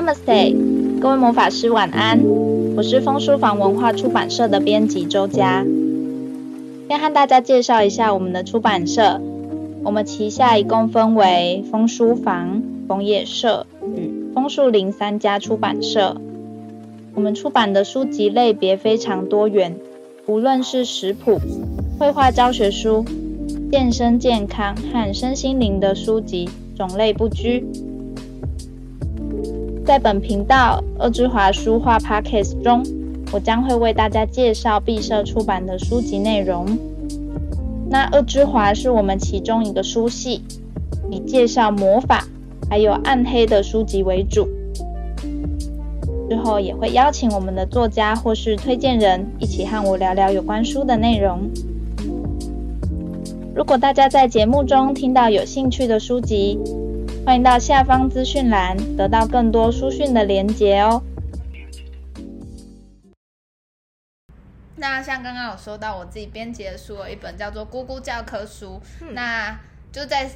Namaste，各位魔法师晚安。我是枫书房文化出版社的编辑周佳，先和大家介绍一下我们的出版社。我们旗下一共分为枫书房、枫叶社与枫树林三家出版社。我们出版的书籍类别非常多元，无论是食谱、绘画教学书、健身健康和身心灵的书籍，种类不拘。在本频道“恶之华书画 Podcast” 中，我将会为大家介绍敝社出版的书籍内容。那恶之华是我们其中一个书系，以介绍魔法还有暗黑的书籍为主。之后也会邀请我们的作家或是推荐人一起和我聊聊有关书的内容。如果大家在节目中听到有兴趣的书籍，欢迎到下方资讯栏得到更多书讯的连结哦。那像刚刚有说到我自己编辑的书，有一本叫做《姑姑教科书》，嗯，那就在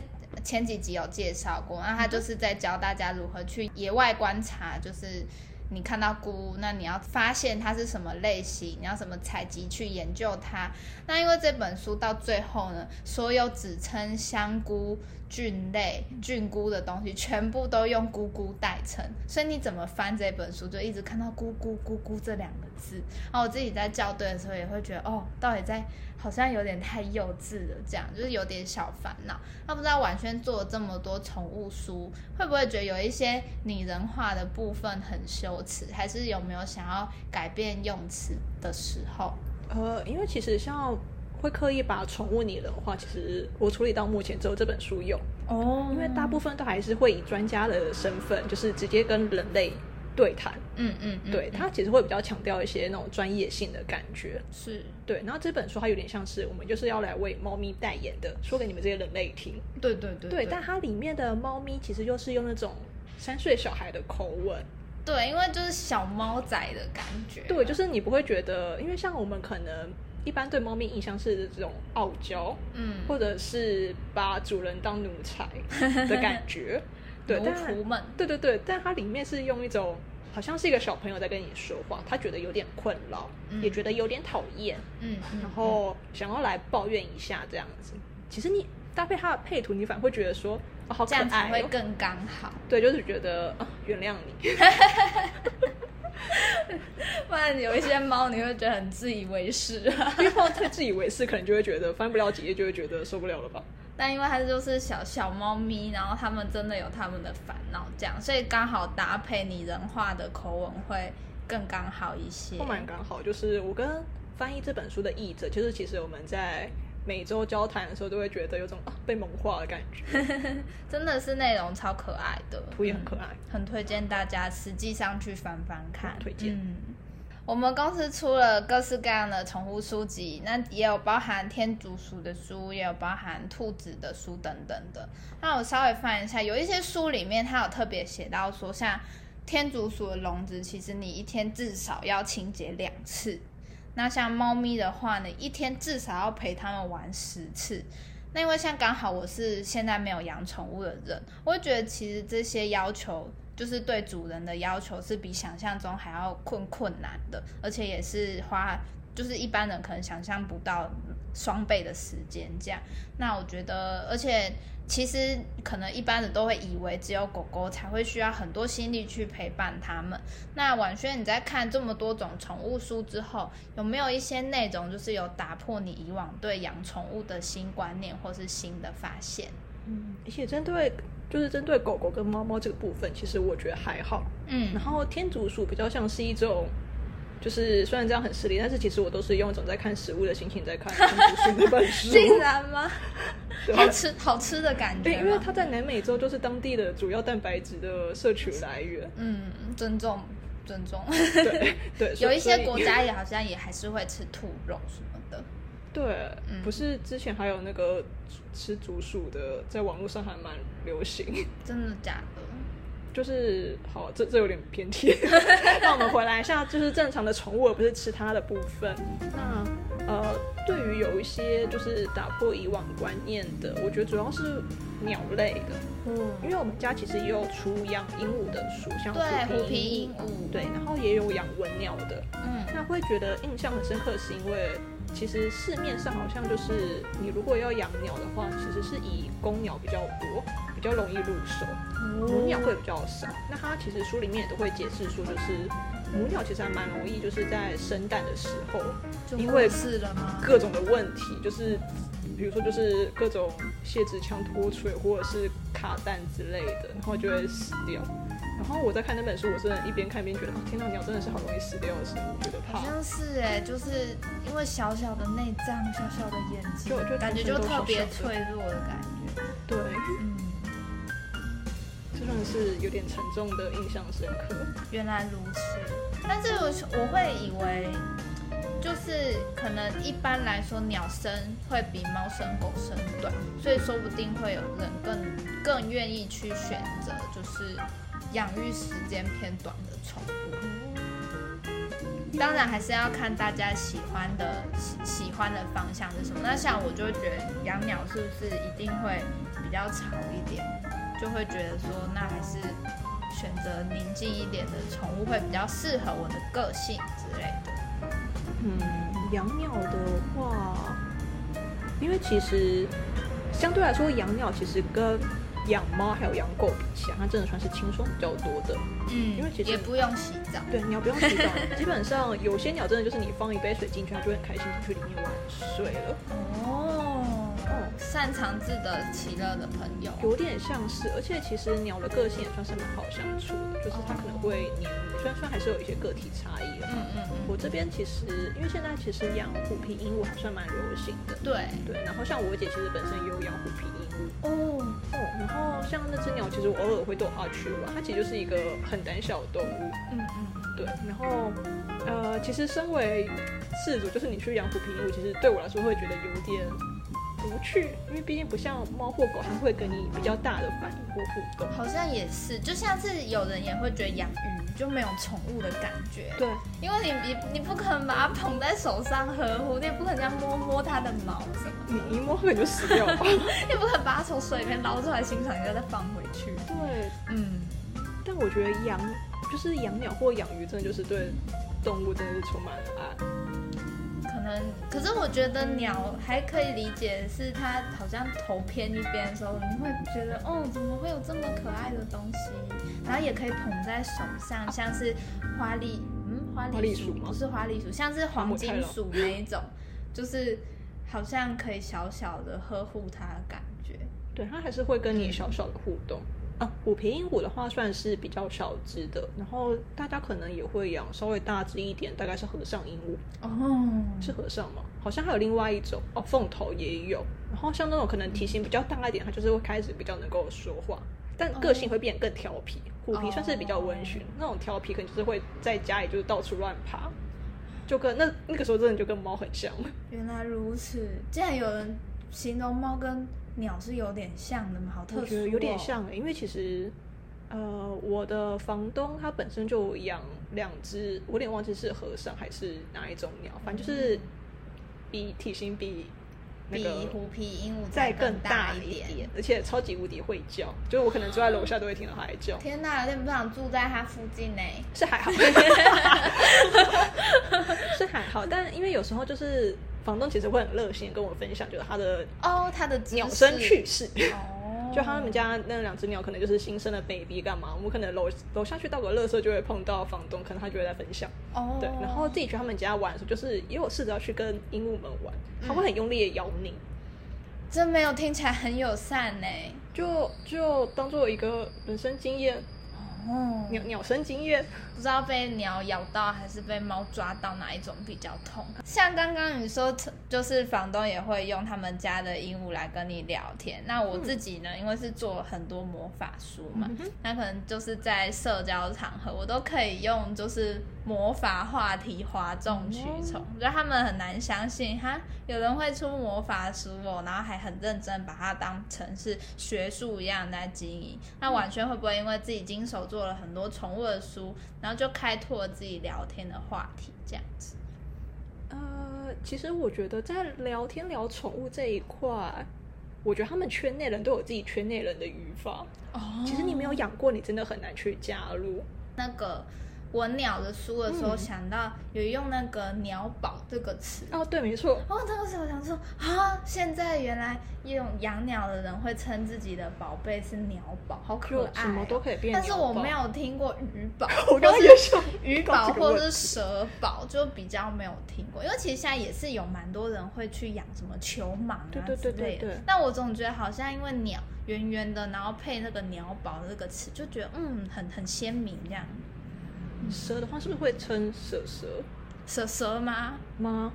前几集有介绍过。那它就是在教大家如何去野外观察，就是。你看到菇，那你要发现它是什么类型，你要什么采集去研究它。那因为这本书到最后呢，所有只称香菇菌类、菌菇的东西，全部都用菇菇代称。所以你怎么翻这本书，就一直看到菇菇菇菇这两个字。然后我自己在校对的时候，也会觉得哦，到底在。好像有点太幼稚了，这样就是有点小烦恼。那不知道婉萱做了这么多宠物书，会不会觉得有一些拟人化的部分很羞耻？还是有没有想要改变用词的时候？呃，因为其实像会刻意把宠物拟人化，其实我处理到目前只有这本书有哦，因为大部分都还是会以专家的身份，就是直接跟人类。对谈，嗯嗯，嗯，对，他其实会比较强调一些那种专业性的感觉，是对。然后这本书它有点像是我们就是要来为猫咪代言的，说给你们这些人类听。对对对，对，对，但它里面的猫咪其实又是用那种三岁小孩的口吻，对，因为就是小猫仔的感觉。对，就是你不会觉得，因为像我们可能一般对猫咪印象是这种傲娇，嗯，或者是把主人当奴才的感觉。对，但对对对，但它里面是用一种好像是一个小朋友在跟你说话，他觉得有点困扰，嗯、也觉得有点讨厌，嗯，然后想要来抱怨一下这样子。其实你搭配他的配图，你反而会觉得说，哦，好可爱，哦，这样才会更刚好。对，就是觉得啊，原谅你。不然有一些猫，你会觉得很自以为是，因为太自以为是，可能就会觉得翻不了几页，就会觉得受不了了吧。但因为它就是小小猫咪，然后它们真的有它们的烦恼，这样，所以刚好搭配拟人化的口吻会更刚好一些。不蛮刚好，就是我跟翻译这本书的译者，就是其实我们在每周交谈的时候，都会觉得有种啊被萌化的感觉。真的是内容超可爱的，图也很可爱，嗯，很推荐大家实际上去翻翻看。推荐。嗯我们公司出了各式各样的宠物书籍，那也有包含天竺鼠的书，也有包含兔子的书等等的。那我稍微翻一下，有一些书里面它有特别写到说，像天竺鼠的笼子，其实你一天至少要清洁两次。那像猫咪的话呢，一天至少要陪它们玩十次。那因为像刚好我是现在没有养宠物的人，我会觉得其实这些要求。就是对主人的要求是比想象中还要困困难的，而且也是花，就是一般人可能想象不到双倍的时间这样。那我觉得，而且其实可能一般人都会以为只有狗狗才会需要很多心力去陪伴它们。那婉萱，你在看这么多种宠物书之后，有没有一些内容就是有打破你以往对养宠物的新观念或是新的发现？嗯，而且针对。就是针对狗狗跟猫猫这个部分，其实我觉得还好。嗯，然后天竺鼠比较像是一种，就是虽然这样很势利，但是其实我都是用一种在看食物的心情在看天竺鼠那本 书。竟然吗？好吃好吃的感觉。因为它在南美洲就是当地的主要蛋白质的摄取来源。嗯，尊重尊重。对对，有一些国家也好像也还是会吃兔肉。对，嗯，不是之前还有那个吃竹鼠的，在网络上还蛮流行。真的假的？就是好，这这有点偏题。那我们回来一下，就是正常的宠物，而不是吃它的部分。那呃，对于有一些就是打破以往观念的，我觉得主要是鸟类的。嗯，因为我们家其实也有出养鹦鹉的书，像虎皮鹦鹉，对，然后也有养文鸟的。嗯，那会觉得印象很深刻，是因为其实市面上好像就是你如果要养鸟的话，其实是以公鸟比较多，比较容易入手，母鸟会比较少。那它其实书里面也都会解释说，就是。母鸟其实还蛮容易，就是在生蛋的时候，因为各种的问题，就是比如说就是各种泄殖腔脱垂或者是卡蛋之类的，然后就会死掉。然后我在看那本书，我真的一边看一边觉得，天哪，鸟真的是好容易死掉的生物，觉得怕。好像是哎，就是因为小小的内脏、小小的眼睛，就就感觉就特别脆弱的感觉。对，嗯，这算是有点沉重的印象深刻。原来如此。但是我我会以为，就是可能一般来说鸟生会比猫生狗生短，所以说不定会有人更更愿意去选择就是养育时间偏短的宠物。当然还是要看大家喜欢的喜喜欢的方向是什么。那像我就会觉得养鸟是不是一定会比较吵一点，就会觉得说那还是。选择宁静一点的宠物会比较适合我的个性之类的。嗯，养鸟的话，因为其实相对来说，养鸟其实跟养猫还有养狗比起来，它真的算是轻松比较多的。嗯，因为其实也不用洗澡。对，鸟不用洗澡。基本上有些鸟真的就是你放一杯水进去，它就会很开心进去里面玩水了。哦。擅长自得其乐的朋友，有点像是，而且其实鸟的个性也算是蛮好相处的，就是它可能会黏你，虽然说还是有一些个体差异的。嗯嗯嗯。我这边其实，因为现在其实养虎皮鹦鹉还算蛮流行的。对对。然后像我姐其实本身也有养虎皮鹦鹉。哦哦。然后像那只鸟，其实我偶尔会逗它去玩，它其实就是一个很胆小的动物。嗯嗯。对。然后呃，其实身为饲主，就是你去养虎皮鹦鹉，其实对我来说会觉得有点。不去，因为毕竟不像猫或狗，它会跟你比较大的反应或互动。好像也是，就像是有人也会觉得养鱼就没有宠物的感觉。对，因为你你你不可能把它捧在手上呵护，你也不可能这样摸摸它的毛什么。你一摸可能就死掉了。你不可能把它从水里面捞出来欣赏，一下再放回去。对，嗯。但我觉得养就是养鸟或养鱼，真的就是对动物真的是充满了爱。嗯，可是我觉得鸟还可以理解，是它好像头偏一边的时候，你会觉得哦，怎么会有这么可爱的东西？然后也可以捧在手上，像是花栗，嗯，花栗鼠不是花栗鼠，像是黄金鼠那一种，就是好像可以小小的呵护它的感觉。对，它还是会跟你小小的互动。啊，虎皮鹦鹉的话算是比较小只的，然后大家可能也会养稍微大只一点，大概是和尚鹦鹉哦，是和尚吗？好像还有另外一种哦，凤头也有。然后像那种可能体型比较大一点，它就是会开始比较能够说话，但个性会变得更调皮。虎皮算是比较温驯，哦、那种调皮可能就是会在家里就是到处乱爬，就跟那那个时候真的就跟猫很像。原来如此，竟然有人形容猫跟。鸟是有点像的吗？好特殊哦。我觉得有点像，因为其实，呃，我的房东他本身就养两只，我有点忘记是和尚还是哪一种鸟，反正就是比体型比那个比虎皮鹦鹉再更大一点，而且超级无敌会叫，就是我可能住在楼下都会听到它在叫。天哪，有点不想住在它附近呢。是还好，是还好，但因为有时候就是。房东其实会很热心跟我分享，就是他的哦，他的鸟生趣事。哦，就他们家那两只鸟，可能就是新生的 baby，干嘛？我们可能楼楼下去倒个垃圾，就会碰到房东，可能他就会在分享。哦，对，然后自己去他们家玩的时候，就是也有试着要去跟鹦鹉们玩，他会很用力的咬你。真没有听起来很友善呢，就就当做一个人生经验。哦，鸟鸟生经验，不知道被鸟咬到还是被猫抓到哪一种比较痛。像刚刚你说，就是房东也会用他们家的鹦鹉来跟你聊天。那我自己呢，嗯、因为是做很多魔法书嘛，嗯、那可能就是在社交场合，我都可以用就是魔法话题哗众取宠。我觉得他们很难相信哈，有人会出魔法书哦，然后还很认真把它当成是学术一样在经营。那婉萱会不会因为自己经手？做了很多宠物的书，然后就开拓了自己聊天的话题，这样子。呃，其实我觉得在聊天聊宠物这一块，我觉得他们圈内人都有自己圈内人的语法。哦，其实你没有养过，你真的很难去加入那个。文鸟的书的时候，想到有用那个“鸟宝”这个词哦，对，没错。哦，这个时候想说啊，现在原来用养鸟的人会称自己的宝贝是鸟宝，好可爱，什么都可以变。但是我没有听过鱼宝，我刚刚也想鱼宝或者是蛇宝，就比较没有听过。因为其实现在也是有蛮多人会去养什么球蟒啊之类的，对对对对。但我总觉得好像因为鸟圆圆的，然后配那个鸟宝这个词，就觉得嗯，很很鲜明这样。蛇的话是不是会称蛇蛇？蛇蛇吗？吗？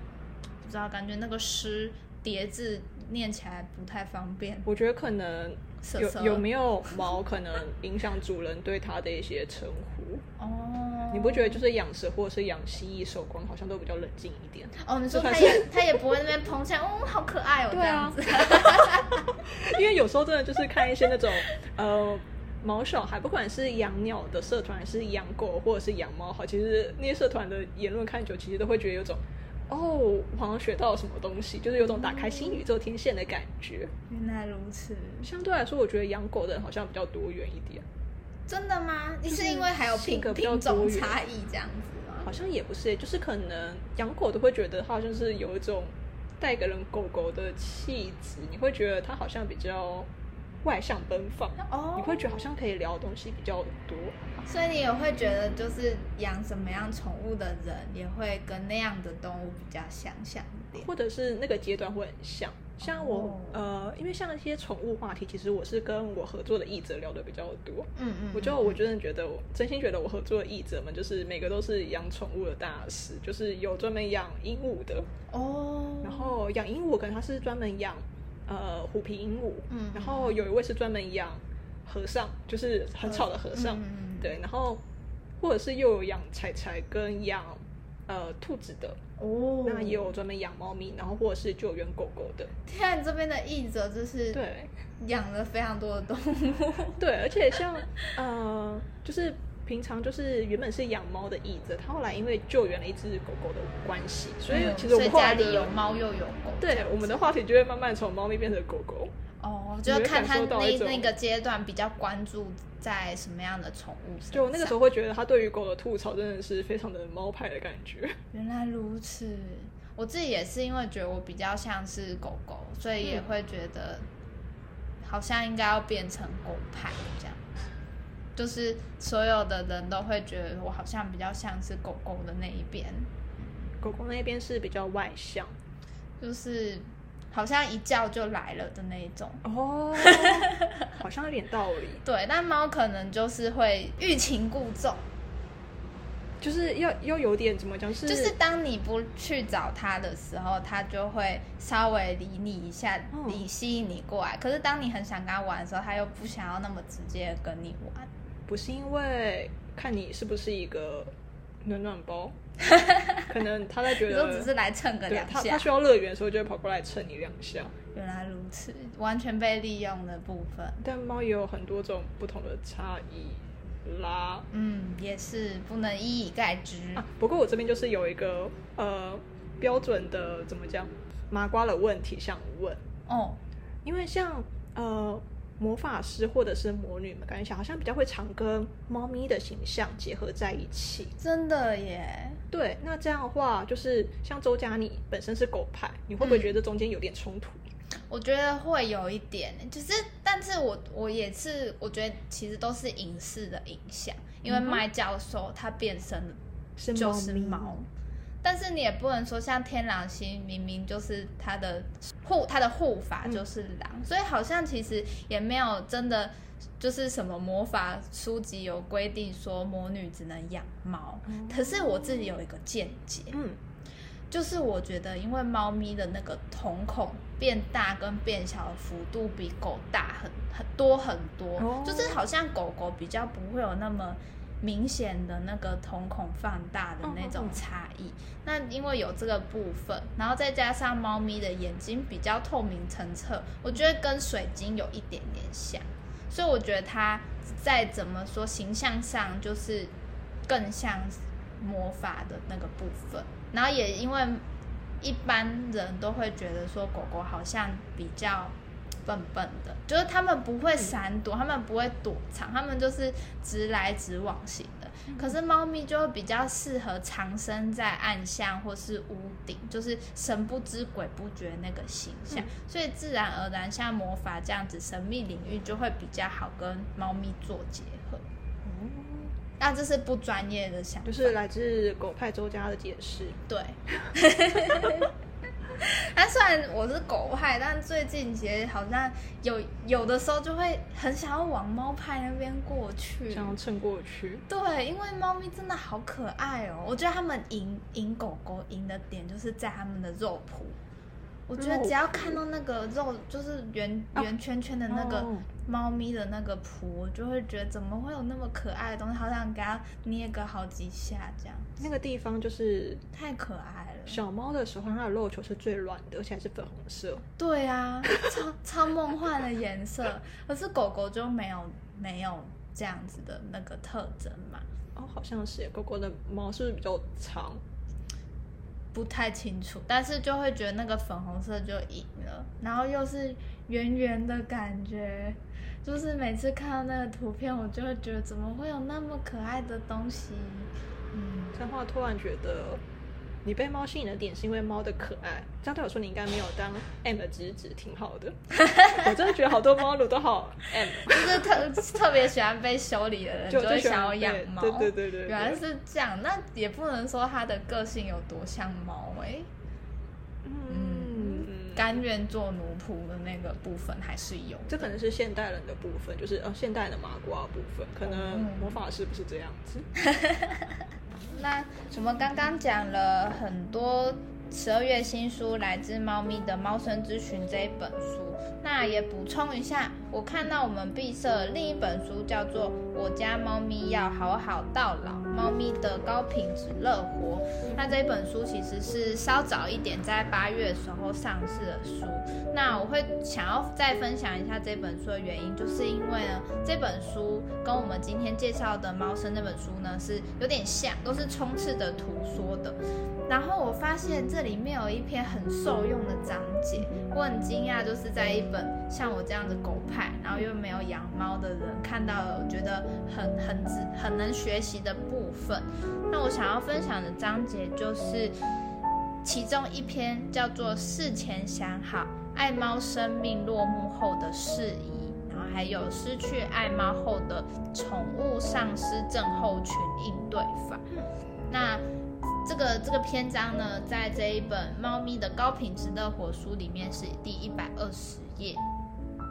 不知道，感觉那个诗叠字念起来不太方便。我觉得可能有有没有毛，可能影响主人对它的一些称呼。哦，你不觉得就是养蛇或者是养蜥蜴，守光好像都比较冷静一点？哦，你说它也它也不会那边捧起来，哦，好可爱哦，对啊，这样子。因为有时候真的就是看一些那种呃。毛小孩，不管是养鸟的社团，还是养狗，或者是养猫，好，其实那些社团的言论看久，其实都会觉得有种，哦，我好像学到了什么东西，就是有种打开新宇宙天线的感觉。原来如此。相对来说，我觉得养狗的人好像比较多元一点。真的吗？你是因为还有品格比较差异这样子吗？好像也不是，就是可能养狗都会觉得它好像是有一种带给人狗狗的气质，你会觉得它好像比较。外向奔放，oh, 你会觉得好像可以聊的东西比较多，所以你也会觉得就是养什么样宠物的人也会跟那样的动物比较相像一点，或者是那个阶段会很像。像我、oh. 呃，因为像一些宠物话题，其实我是跟我合作的译者聊的比较多。嗯嗯，嗯，我就我真的觉得，我真心觉得我合作的译者们就是每个都是养宠物的大师，就是有专门养鹦鹉的哦，oh. 然后养鹦鹉可能他是专门养。呃，虎皮鹦鹉，嗯，然后有一位是专门养和尚，就是很吵的和尚，嗯、对，然后或者是又有养柴柴跟养呃兔子的哦，那也有专门养猫咪，然后或者是救援狗狗的。天啊，你这边的译者就是对养了非常多的动物，对，而且像呃就是。平常就是原本是养猫的椅子，他后来因为救援了一只狗狗的关系，所以其实我们家里有猫又有狗。对，我们的话题就会慢慢从猫咪变成狗狗。哦，就看他那那个阶段比较关注在什么样的宠物上。就那个时候会觉得他对于狗的吐槽真的是非常的猫派的感觉。原来如此，我自己也是因为觉得我比较像是狗狗，所以也会觉得好像应该要变成狗派这样。就是所有的人都会觉得我好像比较像是狗狗的那一边，狗狗那一边是比较外向，就是好像一叫就来了的那一种哦，好像有点道理。对，但猫可能就是会欲擒故纵，就是要要有点怎么讲是，就是当你不去找它的时候，它就会稍微理你一下，你吸引你过来。可是当你很想跟它玩的时候，它又不想要那么直接跟你玩。不是因为看你是不是一个暖暖包，可能他在觉得都只是来蹭个两下，他他需要乐园，所以就会跑过来蹭你两下。原来如此，完全被利用的部分。但猫也有很多种不同的差异啦。嗯，也是不能一以概之。啊，不过我这边就是有一个呃标准的怎么讲麻瓜的问题想问哦，因为像呃。魔法师或者是魔女们，感觉好像比较会常跟猫咪的形象结合在一起。真的耶？对，那这样的话，就是像周佳，你本身是狗派，你会不会觉得中间有点冲突？嗯，我觉得会有一点，就是，但是我我也是，我觉得其实都是影视的影响，因为麦教授他变身就是猫。但是你也不能说像天狼星明明就是他的护他的护法就是狼，嗯，所以好像其实也没有真的就是什么魔法书籍有规定说魔女只能养猫。可是我自己有一个见解，嗯，就是我觉得因为猫咪的那个瞳孔变大跟变小的幅度比狗大很很多很多，就是好像狗狗比较不会有那么。明显的那个瞳孔放大的那种差异，哦哦哦，那因为有这个部分，然后再加上猫咪的眼睛比较透明澄澈，我觉得跟水晶有一点点像，所以我觉得它再怎么说形象上就是更像魔法的那个部分，然后也因为一般人都会觉得说狗狗好像比较笨笨的，就是他们不会闪躲，他们不会躲藏，他们就是直来直往型的。可是猫咪就会比较适合藏身在暗巷或是屋顶，就是神不知鬼不觉那个形象，所以自然而然像魔法这样子神秘领域就会比较好跟猫咪做结合。那这是不专业的想法，就是来自狗派周家的解释。对。那虽然我是狗派，但最近其实好像有有的时候就会很想要往猫派那边过去，想要蹭过去。对，因为猫咪真的好可爱哦，我觉得他们赢赢狗狗赢的点就是在他们的肉谱。我觉得只要看到那个肉，就是圆圆圈圈的那个猫咪的那个蹼，我就会觉得怎么会有那么可爱的东西，好想给它捏个好几下这样。那个地方就是太可爱了。小猫的时候，它的肉球是最软的，而且还是粉红色。对啊，超超梦幻的颜色。可是狗狗就没有没有这样子的那个特征嘛？哦，好像是狗狗的毛是不是比较长？不太清楚，但是就会觉得那个粉红色就赢了，然后又是圆圆的感觉，就是每次看到那个图片，我就会觉得怎么会有那么可爱的东西？嗯，这话突然觉得。你被猫吸引的点是因为猫的可爱，这样对我说你应该没有当 M 的直指，挺好的。我真的觉得好多猫奴都好 M，就是特特别喜欢被修理的人就会想要养猫。对对对对，原来是这样，那也不能说它的个性有多像猫哎、欸。嗯，甘愿做奴仆的那个部分还是有，这可能是现代人的部分，就是呃现代的麻瓜部分，可能魔法师不是这样子。嗯 那我们刚刚讲了很多十二月新书，来自猫咪的《猫生咨询》这一本书。那也补充一下，我看到我们毕设另一本书叫做《我家猫咪要好好到老》，猫咪的高品质乐活。那这本书其实是稍早一点，在八月的时候上市的书。那我会想要再分享一下这本书的原因，就是因为呢，这本书跟我们今天介绍的《猫生》那本书呢是有点像，都是充斥着图说的。然后我发现这里面有一篇很受用的章节，我很惊讶，就是在一本像我这样的狗派，然后又没有养猫的人看到了，我觉得很很值很能学习的部分。那我想要分享的章节就是其中一篇叫做“事前想好爱猫生命落幕后的事宜”，然后还有失去爱猫后的宠物丧失症候群应对法。那这个这个篇章呢，在这一本《猫咪的高品质的活》书里面是第一百二十页。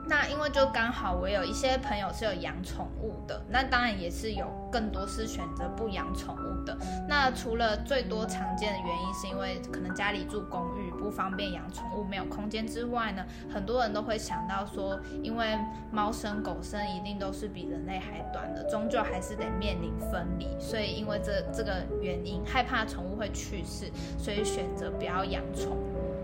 那因为就刚好我有一些朋友是有养宠物的，那当然也是有更多是选择不养宠物的。那除了最多常见的原因是因为可能家里住公寓不方便养宠物，没有空间之外呢，很多人都会想到说，因为猫生狗生一定都是比人类还短的，终究还是得面临分离，所以因为这这个原因害怕宠物会去世，所以选择不要养宠物。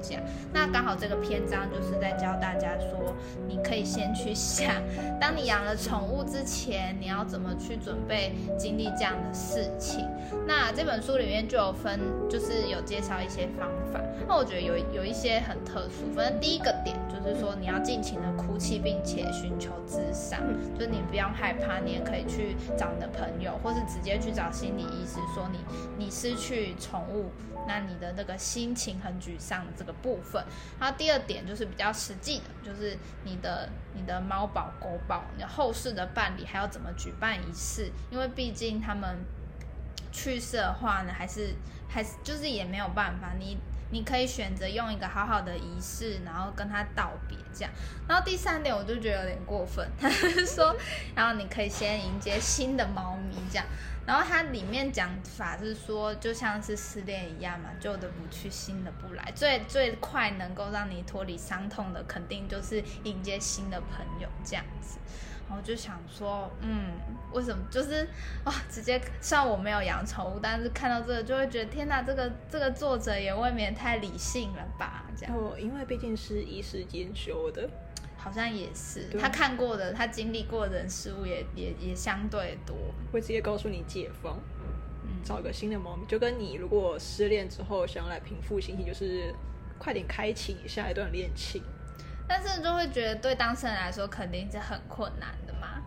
那刚好这个篇章就是在教大家说，你可以先去想，当你养了宠物之前，你要怎么去准备经历这样的事情。那这本书里面就有分，就是有介绍一些方法。那我觉得有有一些很特殊，反正第一个点就是说，你要尽情的哭泣，并且寻求咨商，就是你不要害怕，你也可以去找你的朋友，或是直接去找心理医师，说你你失去宠物。那你的那个心情很沮丧这个部分，然后第二点就是比较实际的，就是你的你的猫宝狗宝，你的后事的办理还要怎么举办仪式？因为毕竟他们去世的话呢，还是还是就是也没有办法，你你可以选择用一个好好的仪式，然后跟他道别这样。然后第三点我就觉得有点过分，他是说，然后你可以先迎接新的猫咪这样。然后它里面讲法是说，就像是失恋一样嘛，旧的不去，新的不来。最最快能够让你脱离伤痛的，肯定就是迎接新的朋友这样子。然后就想说，嗯，为什么就是哇，直接虽然我没有养宠物，但是看到这个就会觉得，天哪，这个这个作者也未免太理性了吧？这样。哦，因为毕竟是一时间修的。好像也是，他看过的，他经历过的人事物也也也相对多。会直接告诉你解封。嗯，找一个新的猫咪，就跟你如果失恋之后想要来平复心情，就是快点开启下一段恋情。但是就会觉得对当事人来说肯定是很困难的嘛。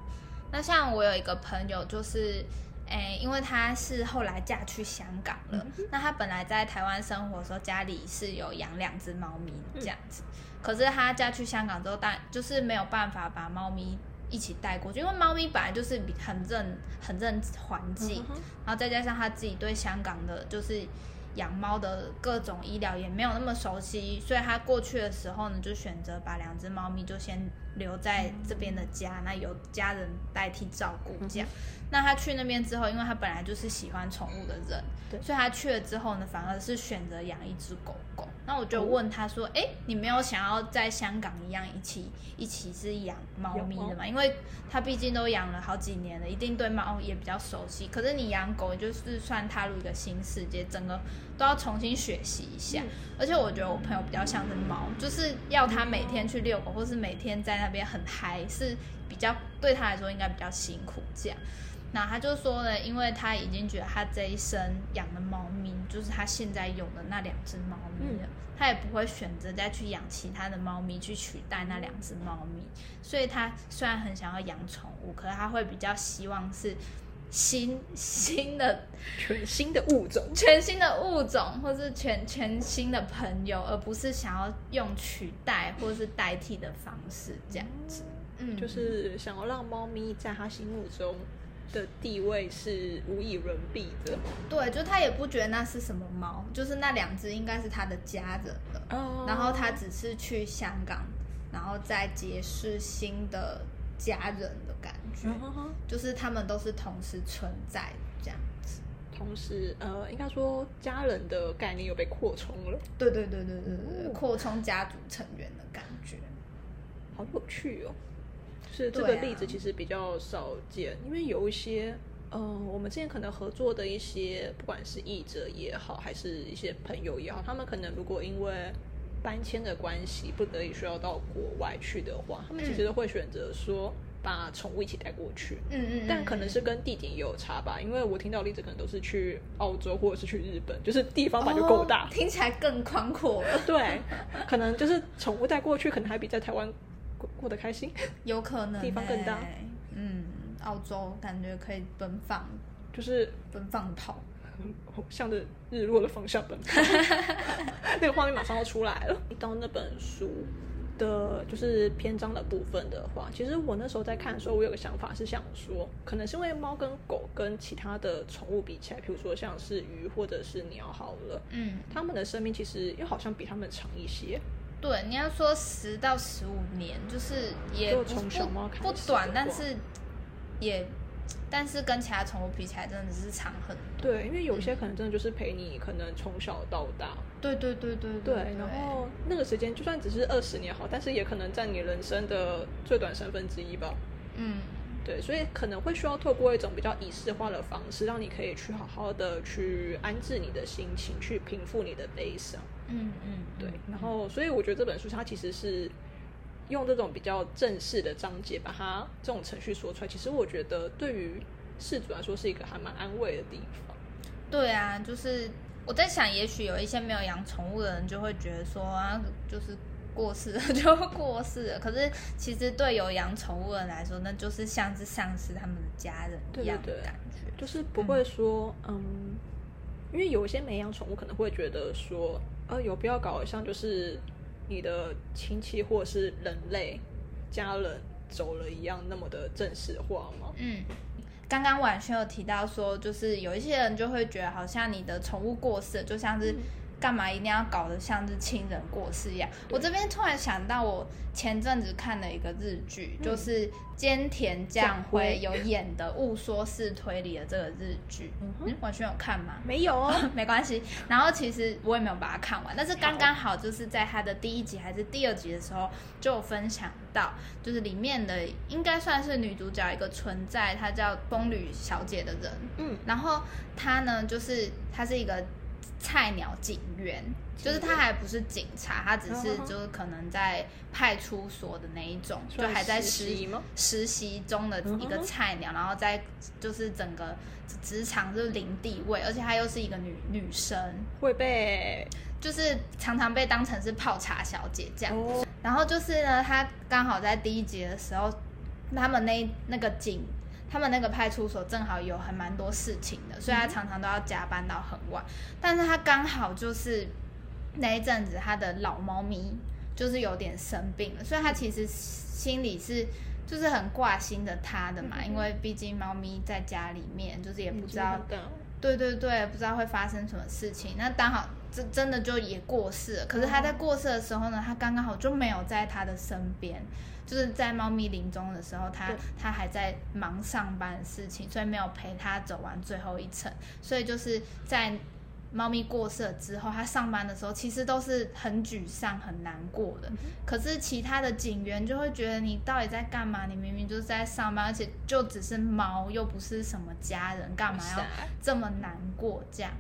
那像我有一个朋友，就是，诶，因为他是后来嫁去香港了，嗯、那他本来在台湾生活的时候，家里是有养两只猫咪这样子，嗯、可是他嫁去香港之后，但就是没有办法把猫咪一起带过去，因为猫咪本来就是很认很认环境，嗯、然后再加上他自己对香港的，就是。养猫的各种医疗也没有那么熟悉，所以他过去的时候呢，就选择把两只猫咪就先留在这边的家，那由家人代替照顾这样。那他去那边之后，因为他本来就是喜欢宠物的人，所以他去了之后呢，反而是选择养一只狗狗。那我就问他说：“哎、哦，你没有想要在香港一样一起一起是养猫咪的吗？因为他毕竟都养了好几年了，一定对猫也比较熟悉。可是你养狗就是算踏入一个新世界，整个都要重新学习一下。嗯、而且我觉得我朋友比较像是猫，就是要他每天去遛狗，或是每天在那边很嗨，是比较对他来说应该比较辛苦这样。”那他就说呢，因为他已经觉得他这一生养的猫咪就是他现在有的那两只猫咪了，嗯、他也不会选择再去养其他的猫咪去取代那两只猫咪。所以他虽然很想要养宠物，可是他会比较希望是新新的全新的物种，全新的物种，或是全全新的朋友，而不是想要用取代或是代替的方式这样子。嗯，就是想要让猫咪在他心目中。的地位是无以伦比的，对，就他也不觉得那是什么猫，就是那两只应该是他的家人了，oh. 然后他只是去香港，然后再结识新的家人的感觉，oh. 就是他们都是同时存在这样子，同时呃，应该说家人的概念又被扩充了，对对对对对对，扩充家族成员的感觉，好有趣哦。是这个例子其实比较少见，啊、因为有一些，嗯、呃，我们之前可能合作的一些，不管是译者也好，还是一些朋友也好，他们可能如果因为搬迁的关系，不得已需要到国外去的话，他们其实都会选择说把宠物一起带过去。嗯嗯。但可能是跟地点也有差吧，因为我听到例子可能都是去澳洲或者是去日本，就是地方本来就够大，哦，听起来更宽阔了。对，可能就是宠物带过去，可能还比在台湾。过过得开心，有可能、欸、地方更大。嗯，澳洲感觉可以奔放，就是奔放跑，向着日落的方向奔跑。那个画面马上要出来了。到那本书的，就是篇章的部分的话，其实我那时候在看的时候，我有个想法是想说，可能是因为猫跟狗跟其他的宠物比起来，比如说像是鱼或者是鸟好了，嗯，它们的生命其实又好像比它们长一些。对，你要说十到十五年，就是也不不，不短，但是也，但是跟其他宠物比起来，真的是长很多。对，因为有些可能真的就是陪你，可能从小到大。对对对对对。对，然后那个时间就算只是二十年好，但是也可能占你人生的最短三分之一吧。嗯。对，所以可能会需要透过一种比较仪式化的方式，让你可以去好好的去安置你的心情，去平复你的悲伤。嗯嗯，对。然后，所以我觉得这本书它其实是用这种比较正式的章节，把它这种程序说出来。其实我觉得对于饲主来说是一个还蛮安慰的地方。对啊，就是我在想，也许有一些没有养宠物的人就会觉得说啊，就是。过世了 就过世了，可是其实对有养宠物的人来说，那就是像是丧失他们的家人一样的感觉，对对对，就是不会说嗯，嗯，因为有一些没养宠物可能会觉得说，呃，有必要搞得像就是你的亲戚或者是人类家人走了一样那么的正式化吗？嗯，刚刚婉萱有提到说，就是有一些人就会觉得好像你的宠物过世，就像是。干嘛一定要搞得像是亲人过世一样？我这边突然想到，我前阵子看了一个日剧，嗯、就是菅田将晖有演的《误说式推理》的这个日剧。嗯哼，婉萱有看吗？没有哦，没关系。然后其实我也没有把它看完，但是刚刚好就是在它的第一集还是第二集的时候，就有分享到，就是里面的应该算是女主角一个存在，她叫风吕小姐的人。嗯，然后她呢，就是她是一个。菜鸟警员，就是他还不是警察，他只是就是可能在派出所的那一种，就还在实习实习中的一个菜鸟，然后在就是整个职场就是零地位，而且他又是一个女女生，会被就是常常被当成是泡茶小姐这样。然后就是呢，他刚好在第一集的时候，他们那那个警。他们那个派出所正好有很蛮多事情的，所以他常常都要加班到很晚。但是他刚好就是那一阵子，他的老猫咪就是有点生病了，所以他其实心里是就是很挂心的他的嘛，因为毕竟猫咪在家里面就是也不知道，对对对，不知道会发生什么事情。那刚好真真的就也过世了，可是他在过世的时候呢，他刚刚好就没有在他的身边。就是在猫咪临终的时候，他他还在忙上班的事情，所以没有陪他走完最后一程。所以就是在猫咪过世了之后，他上班的时候其实都是很沮丧、很难过的。可是其他的警员就会觉得你到底在干嘛？你明明就是在上班，而且就只是猫，又不是什么家人，干嘛要这么难过？这样。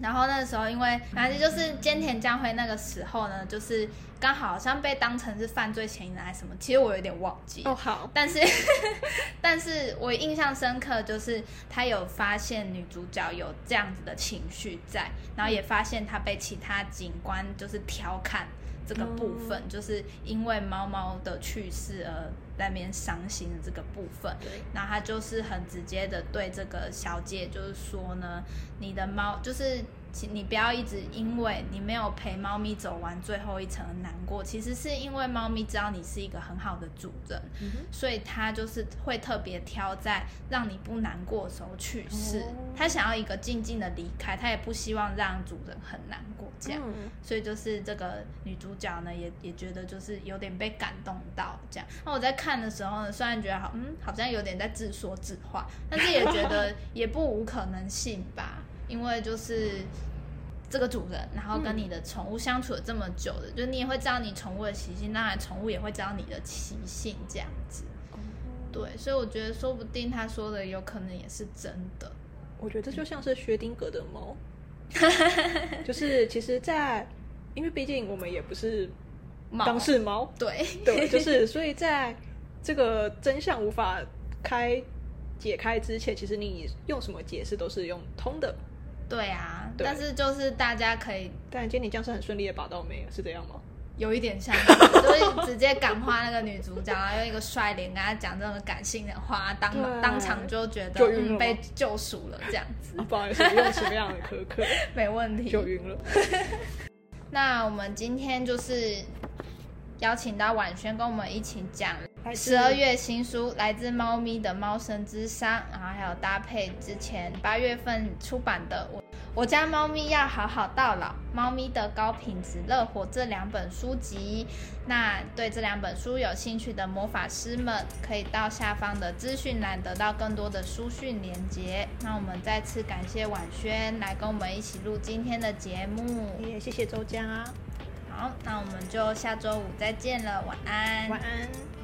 然后那个时候，因为反正就是菅田将晖那个时候呢，就是刚好好像被当成是犯罪嫌疑人还是什么，其实我有点忘记哦。好，但是 但是我印象深刻，就是他有发现女主角有这样子的情绪在，然后也发现他被其他警官就是调侃这个部分，嗯、就是因为猫猫的去世而在那边伤心的这个部分。对，然后他就是很直接的对这个小姐就是说呢，你的猫就是。你不要一直因为你没有陪猫咪走完最后一层而难过，其实是因为猫咪知道你是一个很好的主人，嗯、所以它就是会特别挑在让你不难过的时候去世。它、哦、想要一个静静的离开，它也不希望让主人很难过这样。嗯、所以就是这个女主角呢，也也觉得就是有点被感动到这样。那我在看的时候呢，虽然觉得好，嗯，好像有点在自说自话，但是也觉得 也不无可能性吧。因为就是这个主人，然后跟你的宠物相处了这么久的，嗯、就你也会知道你宠物的习性，当然宠物也会知道你的习性，这样子。嗯、对，所以我觉得说不定他说的有可能也是真的。我觉得这就像是薛丁格的猫，就是其实在，在因为毕竟我们也不是当事猫，对对，就 是所以在这个真相无法开。解开之前，其实你用什么解释都是用通的。对啊，对但是就是大家可以，但今天你这样是很顺利的把到没有？是这样吗？有一点像，就是直接感化那个女主角，然后用一个帅脸跟她讲这种感性的话，当 对当场就觉得就嗯被救赎了这样子。啊、不好意思，用什么样的苛刻？没问题，就晕了。那我们今天就是邀请到婉萱跟我们一起讲。十二月新书来自猫咪的猫生之商，然后还有搭配之前八月份出版的我我家猫咪要好好到老，猫咪的高品质乐活这两本书籍。那对这两本书有兴趣的魔法师们，可以到下方的资讯栏得到更多的书讯连接。那我们再次感谢婉萱来跟我们一起录今天的节目，也谢谢周江啊。好，那我们就下周五再见了，晚安，晚安。